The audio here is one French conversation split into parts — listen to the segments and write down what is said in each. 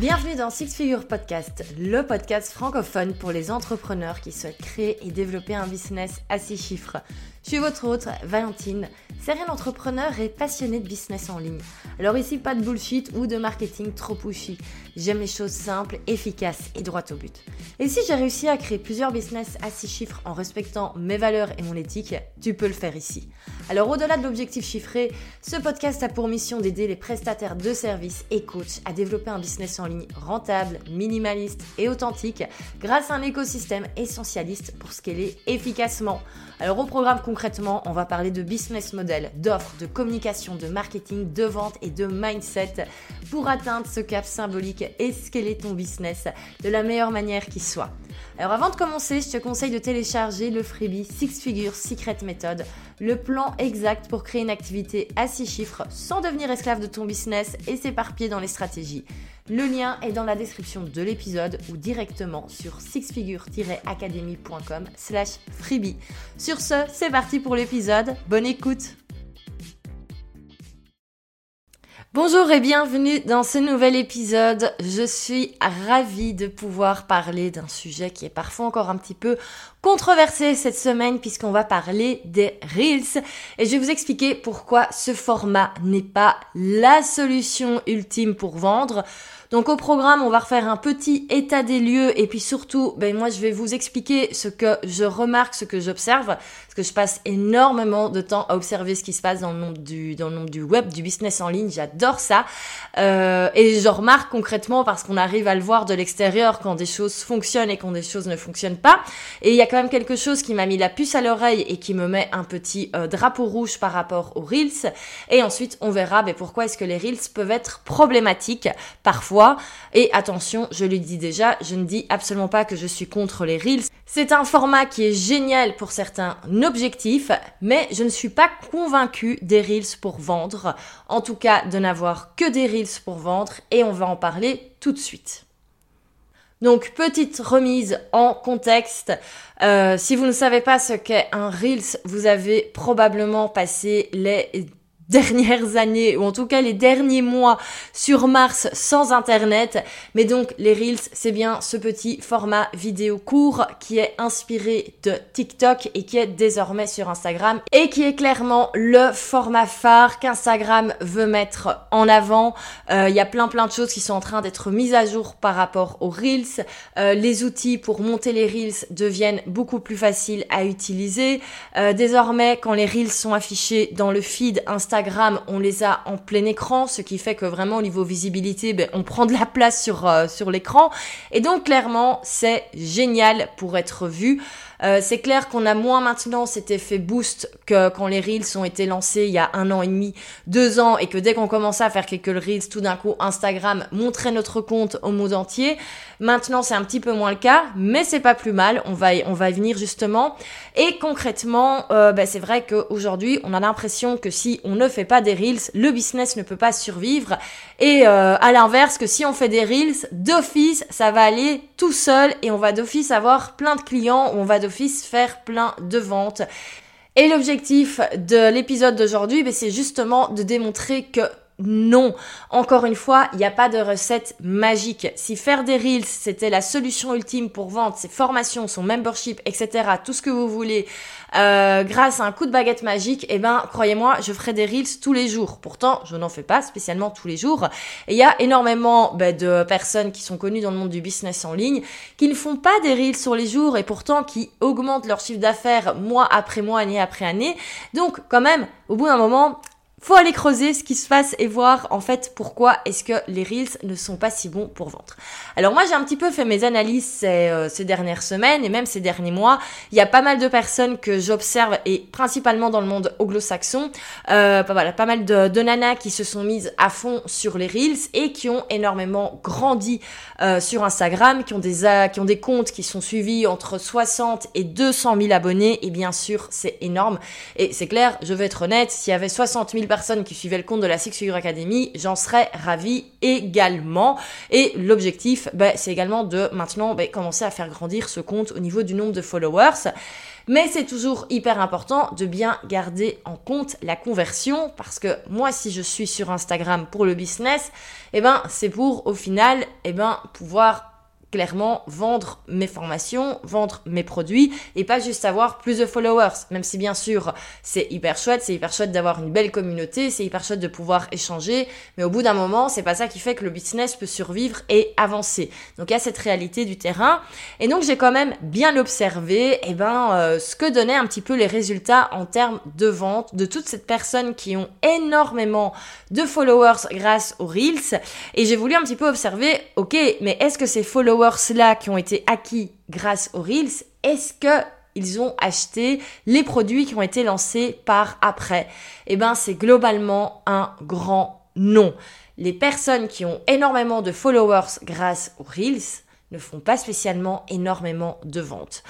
Bienvenue dans Six Figure Podcast, le podcast francophone pour les entrepreneurs qui souhaitent créer et développer un business à six chiffres. Je suis votre hôte, Valentine, serial entrepreneur et passionnée de business en ligne. Alors ici, pas de bullshit ou de marketing trop pushy. J'aime les choses simples, efficaces et droites au but. Et si j'ai réussi à créer plusieurs business à six chiffres en respectant mes valeurs et mon éthique, tu peux le faire ici. Alors au-delà de l'objectif chiffré, ce podcast a pour mission d'aider les prestataires de services et coachs à développer un business en ligne rentable, minimaliste et authentique grâce à un écosystème essentialiste pour scaler efficacement. Alors au programme concrètement, on va parler de business model, d'offres, de communication, de marketing, de vente et de mindset pour atteindre ce cap symbolique et scaler ton business de la meilleure manière qui soit? Alors avant de commencer, je te conseille de télécharger le freebie Six Figures Secret Method, le plan exact pour créer une activité à six chiffres sans devenir esclave de ton business et s'éparpiller dans les stratégies. Le lien est dans la description de l'épisode ou directement sur sixfigure-academy.com slash freebie. Sur ce, c'est parti pour l'épisode. Bonne écoute Bonjour et bienvenue dans ce nouvel épisode. Je suis ravie de pouvoir parler d'un sujet qui est parfois encore un petit peu controversé cette semaine puisqu'on va parler des Reels et je vais vous expliquer pourquoi ce format n'est pas la solution ultime pour vendre. Donc au programme, on va refaire un petit état des lieux et puis surtout, ben moi je vais vous expliquer ce que je remarque, ce que j'observe, parce que je passe énormément de temps à observer ce qui se passe dans le monde du dans le monde du web, du business en ligne. J'adore ça euh, et je remarque concrètement parce qu'on arrive à le voir de l'extérieur quand des choses fonctionnent et quand des choses ne fonctionnent pas. Et il y a quand même quelque chose qui m'a mis la puce à l'oreille et qui me met un petit euh, drapeau rouge par rapport aux reels. Et ensuite, on verra ben, pourquoi est-ce que les reels peuvent être problématiques parfois et attention, je le dis déjà, je ne dis absolument pas que je suis contre les Reels. C'est un format qui est génial pour certains objectifs, mais je ne suis pas convaincue des Reels pour vendre. En tout cas, de n'avoir que des Reels pour vendre et on va en parler tout de suite. Donc petite remise en contexte. Euh, si vous ne savez pas ce qu'est un Reels, vous avez probablement passé les dernières années, ou en tout cas les derniers mois sur Mars sans Internet. Mais donc les Reels, c'est bien ce petit format vidéo court qui est inspiré de TikTok et qui est désormais sur Instagram et qui est clairement le format phare qu'Instagram veut mettre en avant. Euh, il y a plein plein de choses qui sont en train d'être mises à jour par rapport aux Reels. Euh, les outils pour monter les Reels deviennent beaucoup plus faciles à utiliser. Euh, désormais, quand les Reels sont affichés dans le feed Instagram, on les a en plein écran, ce qui fait que vraiment au niveau visibilité, ben, on prend de la place sur, euh, sur l'écran. Et donc clairement, c'est génial pour être vu. Euh, c'est clair qu'on a moins maintenant cet effet boost que quand les Reels ont été lancés il y a un an et demi, deux ans, et que dès qu'on commençait à faire quelques Reels, tout d'un coup, Instagram montrait notre compte au monde entier. Maintenant, c'est un petit peu moins le cas, mais c'est pas plus mal. On va y, on va y venir justement. Et concrètement, euh, ben, c'est vrai qu'aujourd'hui, on a l'impression que si on ne fait pas des Reels, le business ne peut pas survivre. Et euh, à l'inverse, que si on fait des Reels, d'office, ça va aller tout seul et on va d'office avoir plein de clients, on va faire plein de ventes. Et l'objectif de l'épisode d'aujourd'hui, ben, c'est justement de démontrer que non. Encore une fois, il n'y a pas de recette magique. Si faire des reels, c'était la solution ultime pour vendre ses formations, son membership, etc., tout ce que vous voulez, euh, grâce à un coup de baguette magique, eh ben, croyez-moi, je ferai des reels tous les jours. Pourtant, je n'en fais pas spécialement tous les jours. Et il y a énormément ben, de personnes qui sont connues dans le monde du business en ligne qui ne font pas des reels sur les jours et pourtant qui augmentent leur chiffre d'affaires mois après mois, année après année. Donc, quand même, au bout d'un moment, faut aller creuser ce qui se passe et voir en fait pourquoi est-ce que les reels ne sont pas si bons pour vendre. Alors moi j'ai un petit peu fait mes analyses ces, euh, ces, dernières semaines et même ces derniers mois. Il y a pas mal de personnes que j'observe et principalement dans le monde anglo-saxon, euh, voilà, pas mal de, de, nanas qui se sont mises à fond sur les reels et qui ont énormément grandi euh, sur Instagram, qui ont des qui ont des comptes qui sont suivis entre 60 et 200 000 abonnés et bien sûr c'est énorme et c'est clair, je vais être honnête, s'il y avait 60 000 personnes qui suivaient le compte de la Six Figure Academy, j'en serais ravie également. Et l'objectif, ben, c'est également de maintenant ben, commencer à faire grandir ce compte au niveau du nombre de followers. Mais c'est toujours hyper important de bien garder en compte la conversion parce que moi, si je suis sur Instagram pour le business, eh ben, c'est pour au final, eh ben, pouvoir clairement vendre mes formations, vendre mes produits et pas juste avoir plus de followers. Même si bien sûr c'est hyper chouette, c'est hyper chouette d'avoir une belle communauté, c'est hyper chouette de pouvoir échanger, mais au bout d'un moment c'est pas ça qui fait que le business peut survivre et avancer. Donc il y a cette réalité du terrain et donc j'ai quand même bien observé eh ben euh, ce que donnaient un petit peu les résultats en termes de vente de toutes ces personnes qui ont énormément de followers grâce aux reels et j'ai voulu un petit peu observer ok mais est-ce que ces followers là qui ont été acquis grâce aux Reels, est-ce que ils ont acheté les produits qui ont été lancés par après? Eh ben, c'est globalement un grand non. Les personnes qui ont énormément de followers grâce aux Reels ne font pas spécialement énormément de ventes.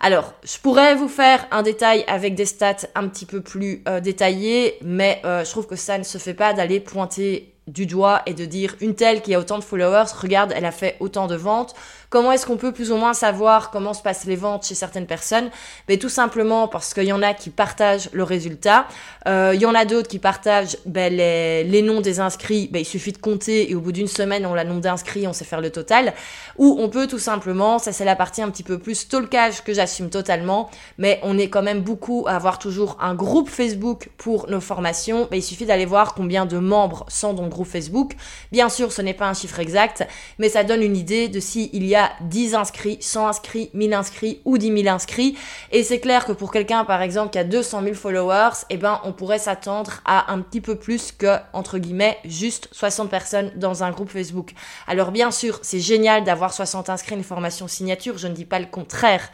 Alors, je pourrais vous faire un détail avec des stats un petit peu plus euh, détaillés, mais euh, je trouve que ça ne se fait pas d'aller pointer du doigt et de dire une telle qui a autant de followers, regarde, elle a fait autant de ventes. Comment est-ce qu'on peut plus ou moins savoir comment se passent les ventes chez certaines personnes? Mais tout simplement parce qu'il y en a qui partagent le résultat, euh, il y en a d'autres qui partagent ben, les, les, noms des inscrits. Ben, il suffit de compter et au bout d'une semaine, on a le nombre d'inscrits, on sait faire le total. Ou on peut tout simplement, ça c'est la partie un petit peu plus stalkage que j'assume totalement, mais on est quand même beaucoup à avoir toujours un groupe Facebook pour nos formations. Ben, il suffit d'aller voir combien de membres sont dans Facebook. Bien sûr, ce n'est pas un chiffre exact, mais ça donne une idée de s'il y a 10 inscrits, 100 inscrits, 1000 inscrits ou 10 000 inscrits. Et c'est clair que pour quelqu'un, par exemple, qui a 200 000 followers, eh ben, on pourrait s'attendre à un petit peu plus que, entre guillemets, juste 60 personnes dans un groupe Facebook. Alors, bien sûr, c'est génial d'avoir 60 inscrits une formation signature, je ne dis pas le contraire.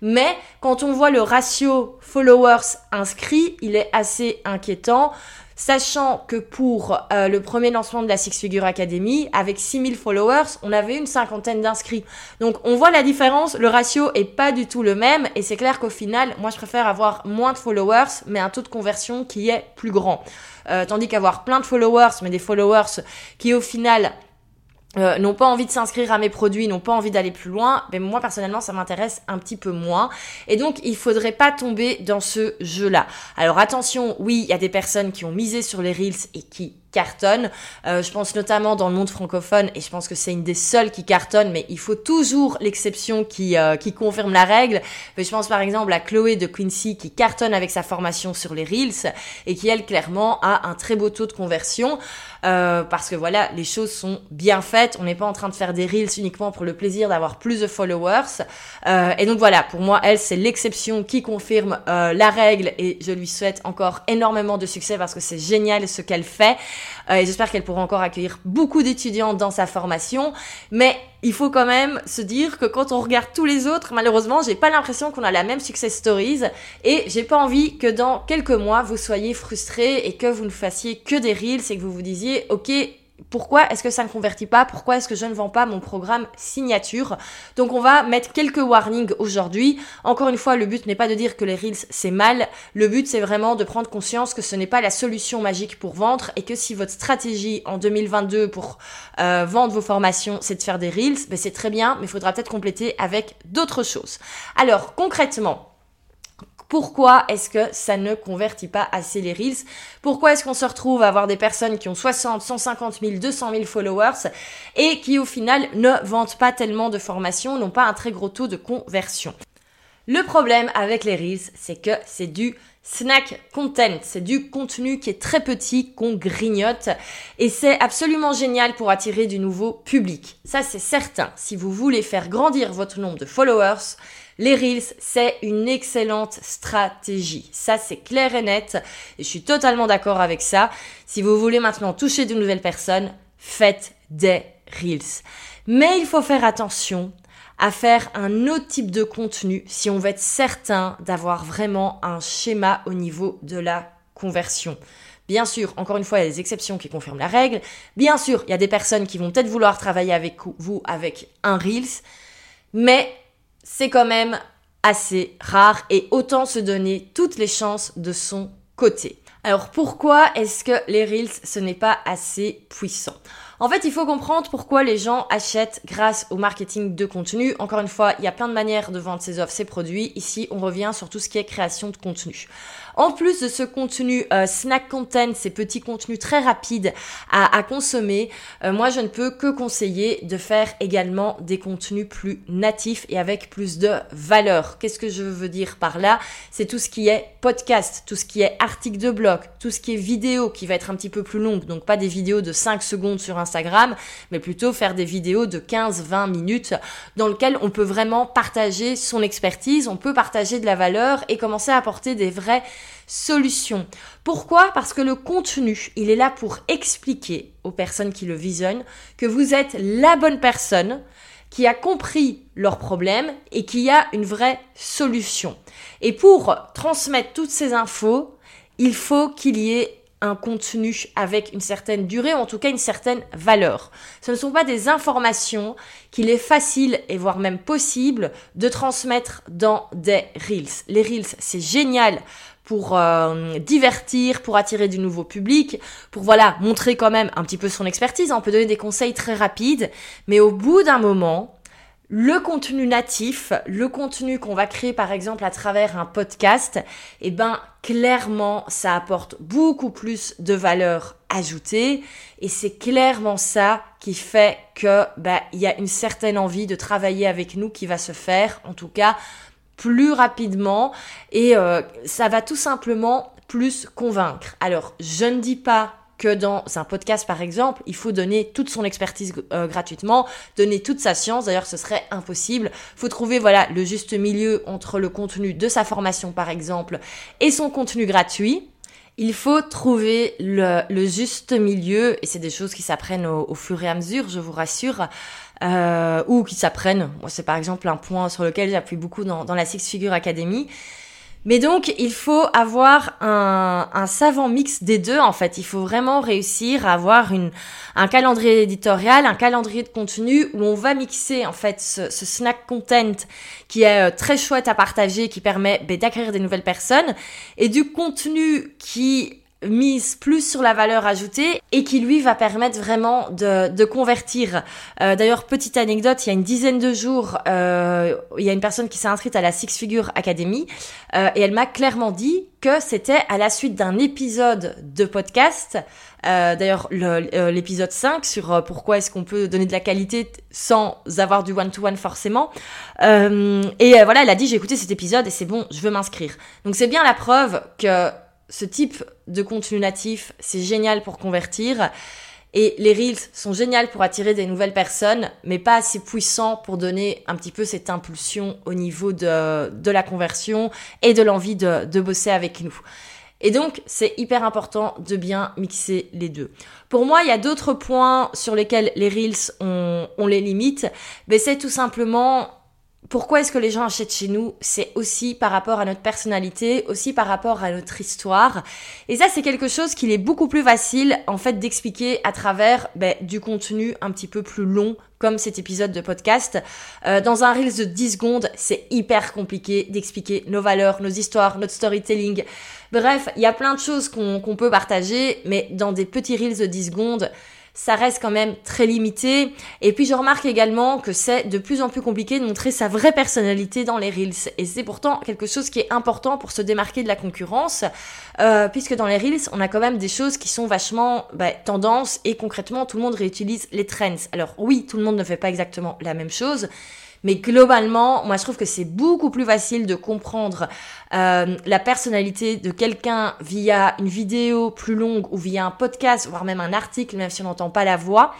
Mais quand on voit le ratio followers inscrits, il est assez inquiétant. Sachant que pour euh, le premier lancement de la Six Figure Academy, avec 6000 followers, on avait une cinquantaine d'inscrits. Donc on voit la différence, le ratio est pas du tout le même et c'est clair qu'au final, moi je préfère avoir moins de followers mais un taux de conversion qui est plus grand. Euh, tandis qu'avoir plein de followers mais des followers qui au final euh, n'ont pas envie de s'inscrire à mes produits, n'ont pas envie d'aller plus loin, mais moi personnellement ça m'intéresse un petit peu moins. Et donc il faudrait pas tomber dans ce jeu-là. Alors attention, oui, il y a des personnes qui ont misé sur les reels et qui cartonne. Euh, je pense notamment dans le monde francophone, et je pense que c'est une des seules qui cartonne, mais il faut toujours l'exception qui, euh, qui confirme la règle. Mais je pense par exemple à Chloé de Quincy qui cartonne avec sa formation sur les Reels et qui, elle, clairement, a un très beau taux de conversion. Euh, parce que voilà, les choses sont bien faites. On n'est pas en train de faire des reels uniquement pour le plaisir d'avoir plus de followers. Euh, et donc voilà, pour moi, elle, c'est l'exception qui confirme euh, la règle et je lui souhaite encore énormément de succès parce que c'est génial ce qu'elle fait. Euh, et j'espère qu'elle pourra encore accueillir beaucoup d'étudiants dans sa formation. Mais il faut quand même se dire que quand on regarde tous les autres, malheureusement, j'ai pas l'impression qu'on a la même success stories et j'ai pas envie que dans quelques mois vous soyez frustrés et que vous ne fassiez que des reels et que vous vous disiez, ok, pourquoi est-ce que ça ne convertit pas Pourquoi est-ce que je ne vends pas mon programme signature Donc on va mettre quelques warnings aujourd'hui. Encore une fois, le but n'est pas de dire que les reels c'est mal. Le but c'est vraiment de prendre conscience que ce n'est pas la solution magique pour vendre et que si votre stratégie en 2022 pour euh, vendre vos formations c'est de faire des reels, ben c'est très bien, mais il faudra peut-être compléter avec d'autres choses. Alors concrètement, pourquoi est-ce que ça ne convertit pas assez les Reels? Pourquoi est-ce qu'on se retrouve à avoir des personnes qui ont 60, 150 000, 200 000 followers et qui au final ne vendent pas tellement de formations, n'ont pas un très gros taux de conversion? Le problème avec les Reels, c'est que c'est du snack content, c'est du contenu qui est très petit, qu'on grignote, et c'est absolument génial pour attirer du nouveau public. Ça c'est certain, si vous voulez faire grandir votre nombre de followers, les Reels, c'est une excellente stratégie. Ça, c'est clair et net. Et je suis totalement d'accord avec ça. Si vous voulez maintenant toucher de nouvelles personnes, faites des Reels. Mais il faut faire attention à faire un autre type de contenu si on veut être certain d'avoir vraiment un schéma au niveau de la conversion. Bien sûr, encore une fois, il y a des exceptions qui confirment la règle. Bien sûr, il y a des personnes qui vont peut-être vouloir travailler avec vous avec un Reels. Mais c'est quand même assez rare et autant se donner toutes les chances de son côté. Alors pourquoi est-ce que les Reels, ce n'est pas assez puissant? En fait, il faut comprendre pourquoi les gens achètent grâce au marketing de contenu. Encore une fois, il y a plein de manières de vendre ses offres, ses produits. Ici, on revient sur tout ce qui est création de contenu. En plus de ce contenu euh, snack content, ces petits contenus très rapides à, consommer, euh, moi je ne peux que conseiller de faire également des contenus plus natifs et avec plus de valeur. Qu'est-ce que je veux dire par là? C'est tout ce qui est podcast, tout ce qui est article de blog, tout ce qui est vidéo qui va être un petit peu plus longue, donc pas des vidéos de 5 secondes sur Instagram, mais plutôt faire des vidéos de 15-20 minutes dans lesquelles on peut vraiment partager son expertise, on peut partager de la valeur et commencer à apporter des vrais solution. Pourquoi? Parce que le contenu, il est là pour expliquer aux personnes qui le visionnent que vous êtes la bonne personne qui a compris leurs problèmes et qui a une vraie solution. Et pour transmettre toutes ces infos, il faut qu'il y ait un contenu avec une certaine durée, ou en tout cas une certaine valeur. Ce ne sont pas des informations qu'il est facile et voire même possible de transmettre dans des reels. Les reels, c'est génial pour euh, divertir, pour attirer du nouveau public, pour voilà, montrer quand même un petit peu son expertise. On peut donner des conseils très rapides, mais au bout d'un moment, le contenu natif, le contenu qu'on va créer par exemple à travers un podcast, eh ben clairement ça apporte beaucoup plus de valeur ajoutée et c'est clairement ça qui fait que ben il y a une certaine envie de travailler avec nous qui va se faire en tout cas plus rapidement et euh, ça va tout simplement plus convaincre. Alors, je ne dis pas que dans un podcast, par exemple, il faut donner toute son expertise euh, gratuitement, donner toute sa science. D'ailleurs, ce serait impossible. Il faut trouver, voilà, le juste milieu entre le contenu de sa formation, par exemple, et son contenu gratuit. Il faut trouver le, juste milieu, et c'est des choses qui s'apprennent au, fur et à mesure, je vous rassure euh, ou qui s'apprennent. Moi, c'est par exemple un point sur lequel j'appuie beaucoup dans, dans la Six Figure Academy. Mais donc, il faut avoir un, un, savant mix des deux, en fait. Il faut vraiment réussir à avoir une, un calendrier éditorial, un calendrier de contenu où on va mixer, en fait, ce, ce snack content qui est euh, très chouette à partager, qui permet ben, d'acquérir des nouvelles personnes, et du contenu qui mise plus sur la valeur ajoutée et qui lui va permettre vraiment de, de convertir. Euh, D'ailleurs, petite anecdote, il y a une dizaine de jours, euh, il y a une personne qui s'est inscrite à la Six Figure Academy euh, et elle m'a clairement dit que c'était à la suite d'un épisode de podcast. Euh, D'ailleurs, l'épisode 5 sur euh, pourquoi est-ce qu'on peut donner de la qualité sans avoir du one-to-one -one forcément. et voilà, elle a dit j'ai écouté cet épisode et c'est bon, je veux m'inscrire. Donc c'est bien la preuve que ce type de contenu natif, c'est génial pour convertir. Et les reels sont géniaux pour attirer des nouvelles personnes, mais pas assez puissants pour donner un petit peu cette impulsion au niveau de, de la conversion et de l'envie de, bosser avec nous. Et donc, c'est hyper important de bien mixer les deux. Pour moi, il y a d'autres points sur lesquels les Reels, ont on les limite. Mais c'est tout simplement pourquoi est-ce que les gens achètent chez nous? C'est aussi par rapport à notre personnalité, aussi par rapport à notre histoire. Et ça, c'est quelque chose qu'il est beaucoup plus facile en fait d'expliquer à travers ben, du contenu un petit peu plus long comme cet épisode de podcast. Euh, dans un Reels de 10 secondes, c'est hyper compliqué d'expliquer nos valeurs, nos histoires, notre storytelling. Bref, il y a plein de choses qu'on peut partager, mais dans des petits Reels de 10 secondes, ça reste quand même très limité. Et puis je remarque également que c'est de plus en plus compliqué de montrer sa vraie personnalité dans les Reels. Et c'est pourtant quelque chose qui est important pour se démarquer de la concurrence, euh, puisque dans les Reels, on a quand même des choses qui sont vachement bah, tendance et concrètement, tout le monde réutilise les trends. Alors oui, tout le monde ne fait pas exactement la même chose, mais globalement, moi je trouve que c'est beaucoup plus facile de comprendre euh, la personnalité de quelqu'un via une vidéo plus longue ou via un podcast, voire même un article, même si on n'entend pas la voix.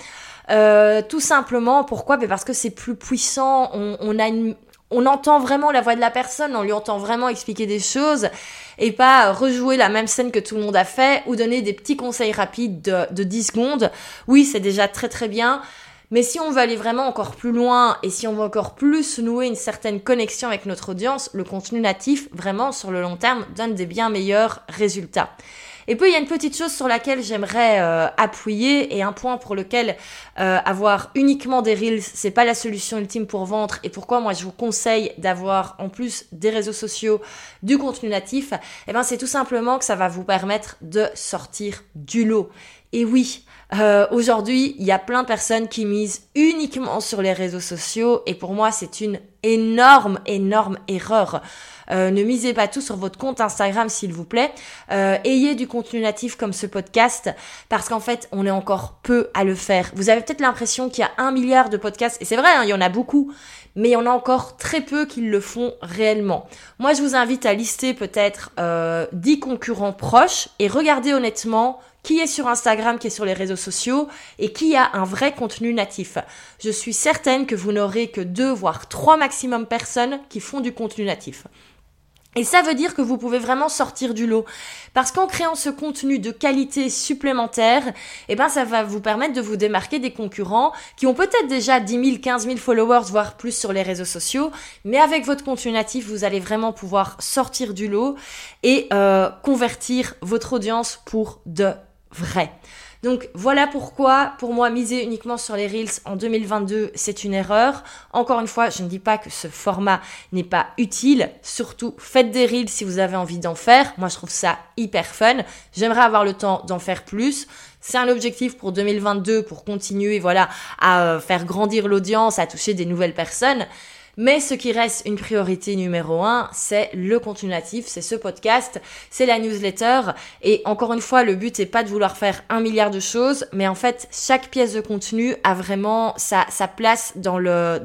Euh, tout simplement, pourquoi? Ben Parce que c'est plus puissant, on, on a une, on entend vraiment la voix de la personne, on lui entend vraiment expliquer des choses et pas rejouer la même scène que tout le monde a fait ou donner des petits conseils rapides de, de 10 secondes. Oui, c'est déjà très très bien. Mais si on veut aller vraiment encore plus loin et si on veut encore plus nouer une certaine connexion avec notre audience, le contenu natif, vraiment sur le long terme, donne des bien meilleurs résultats. Et puis il y a une petite chose sur laquelle j'aimerais euh, appuyer et un point pour lequel euh, avoir uniquement des reels, c'est pas la solution ultime pour vendre et pourquoi moi je vous conseille d'avoir en plus des réseaux sociaux du contenu natif, et eh ben c'est tout simplement que ça va vous permettre de sortir du lot. Et oui, euh, aujourd'hui, il y a plein de personnes qui misent uniquement sur les réseaux sociaux et pour moi, c'est une énorme, énorme erreur. Euh, ne misez pas tout sur votre compte Instagram, s'il vous plaît. Euh, ayez du contenu natif comme ce podcast, parce qu'en fait, on est encore peu à le faire. Vous avez peut-être l'impression qu'il y a un milliard de podcasts, et c'est vrai, hein, il y en a beaucoup, mais il y en a encore très peu qui le font réellement. Moi, je vous invite à lister peut-être euh, 10 concurrents proches et regardez honnêtement qui est sur Instagram, qui est sur les réseaux sociaux et qui a un vrai contenu natif. Je suis certaine que vous n'aurez que deux voire trois maximum personnes qui font du contenu natif. Et ça veut dire que vous pouvez vraiment sortir du lot. Parce qu'en créant ce contenu de qualité supplémentaire, eh ben, ça va vous permettre de vous démarquer des concurrents qui ont peut-être déjà 10 000, 15 000 followers, voire plus sur les réseaux sociaux. Mais avec votre contenu natif, vous allez vraiment pouvoir sortir du lot et euh, convertir votre audience pour de vrai. Donc voilà pourquoi, pour moi, miser uniquement sur les Reels en 2022, c'est une erreur. Encore une fois, je ne dis pas que ce format n'est pas utile. Surtout, faites des Reels si vous avez envie d'en faire. Moi, je trouve ça hyper fun. J'aimerais avoir le temps d'en faire plus. C'est un objectif pour 2022 pour continuer, voilà, à euh, faire grandir l'audience, à toucher des nouvelles personnes. Mais ce qui reste une priorité numéro un, c'est le contenu natif, c'est ce podcast, c'est la newsletter. Et encore une fois, le but n'est pas de vouloir faire un milliard de choses, mais en fait, chaque pièce de contenu a vraiment sa, place dans le,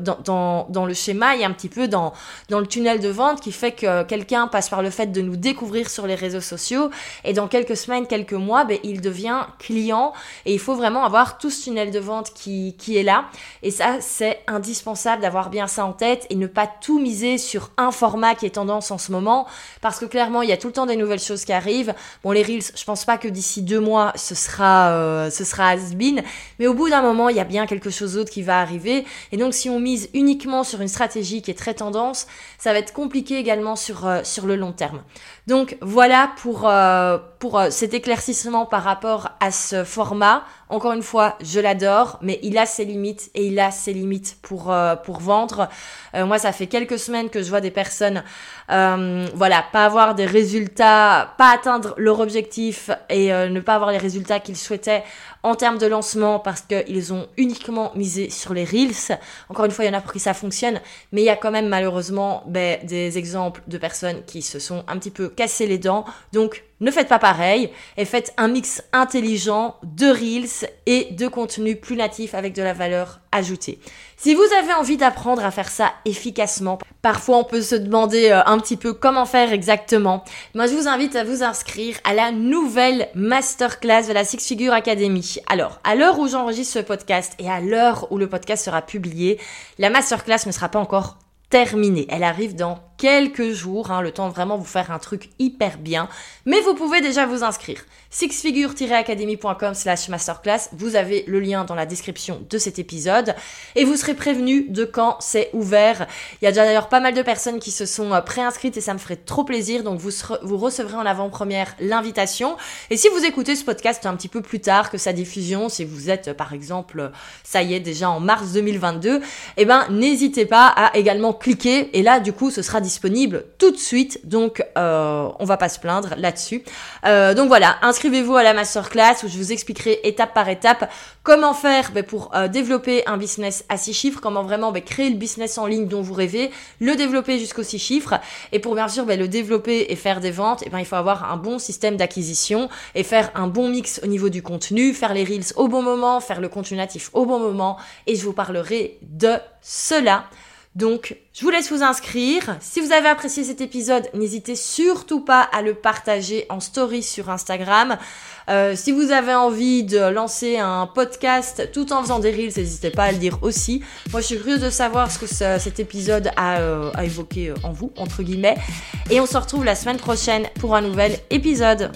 schéma et un petit peu dans, dans le tunnel de vente qui fait que quelqu'un passe par le fait de nous découvrir sur les réseaux sociaux et dans quelques semaines, quelques mois, ben, il devient client et il faut vraiment avoir tout ce tunnel de vente qui, qui est là. Et ça, c'est indispensable d'avoir bien ça en tête et ne pas tout miser sur un format qui est tendance en ce moment parce que clairement il y a tout le temps des nouvelles choses qui arrivent. Bon les reels, je pense pas que d'ici deux mois ce sera euh, ce sera has been, mais au bout d'un moment il y a bien quelque chose d'autre qui va arriver et donc si on mise uniquement sur une stratégie qui est très tendance, ça va être compliqué également sur euh, sur le long terme. Donc voilà pour euh, pour cet éclaircissement par rapport à ce format. Encore une fois, je l'adore, mais il a ses limites et il a ses limites pour pour vendre. Euh, moi, ça fait quelques semaines que je vois des personnes, euh, voilà, pas avoir des résultats, pas atteindre leur objectif et euh, ne pas avoir les résultats qu'ils souhaitaient en termes de lancement parce qu'ils ont uniquement misé sur les reels. Encore une fois, il y en a pour qui ça fonctionne, mais il y a quand même malheureusement ben, des exemples de personnes qui se sont un petit peu cassées les dents. Donc, ne faites pas pareil et faites un mix intelligent de reels et de contenu plus natif avec de la valeur ajoutée. Si vous avez envie d'apprendre à faire ça efficacement, parfois on peut se demander euh, un petit peu comment faire exactement. Moi, je vous invite à vous inscrire à la nouvelle masterclass de la Six Figure Academy. Alors, à l'heure où j'enregistre ce podcast et à l'heure où le podcast sera publié, la masterclass ne sera pas encore terminée. Elle arrive dans quelques jours, hein, le temps de vraiment vous faire un truc hyper bien. Mais vous pouvez déjà vous inscrire. sixfigure-academy.com slash masterclass. Vous avez le lien dans la description de cet épisode. Et vous serez prévenu de quand c'est ouvert. Il y a déjà d'ailleurs pas mal de personnes qui se sont euh, préinscrites et ça me ferait trop plaisir. Donc vous, recevrez en avant-première l'invitation. Et si vous écoutez ce podcast un petit peu plus tard que sa diffusion, si vous êtes par exemple, ça y est, déjà en mars 2022, eh ben n'hésitez pas à également cliquer. Et là, du coup, ce sera tout de suite, donc euh, on va pas se plaindre là-dessus. Euh, donc voilà, inscrivez-vous à la masterclass où je vous expliquerai étape par étape comment faire ben, pour euh, développer un business à six chiffres, comment vraiment ben, créer le business en ligne dont vous rêvez, le développer jusqu'aux six chiffres, et pour bien sûr ben, le développer et faire des ventes, et eh il faut avoir un bon système d'acquisition et faire un bon mix au niveau du contenu, faire les reels au bon moment, faire le contenu natif au bon moment, et je vous parlerai de cela donc, je vous laisse vous inscrire. Si vous avez apprécié cet épisode, n'hésitez surtout pas à le partager en story sur Instagram. Euh, si vous avez envie de lancer un podcast tout en faisant des reels, n'hésitez pas à le dire aussi. Moi, je suis curieuse de savoir ce que cet épisode a, euh, a évoqué en vous, entre guillemets. Et on se retrouve la semaine prochaine pour un nouvel épisode.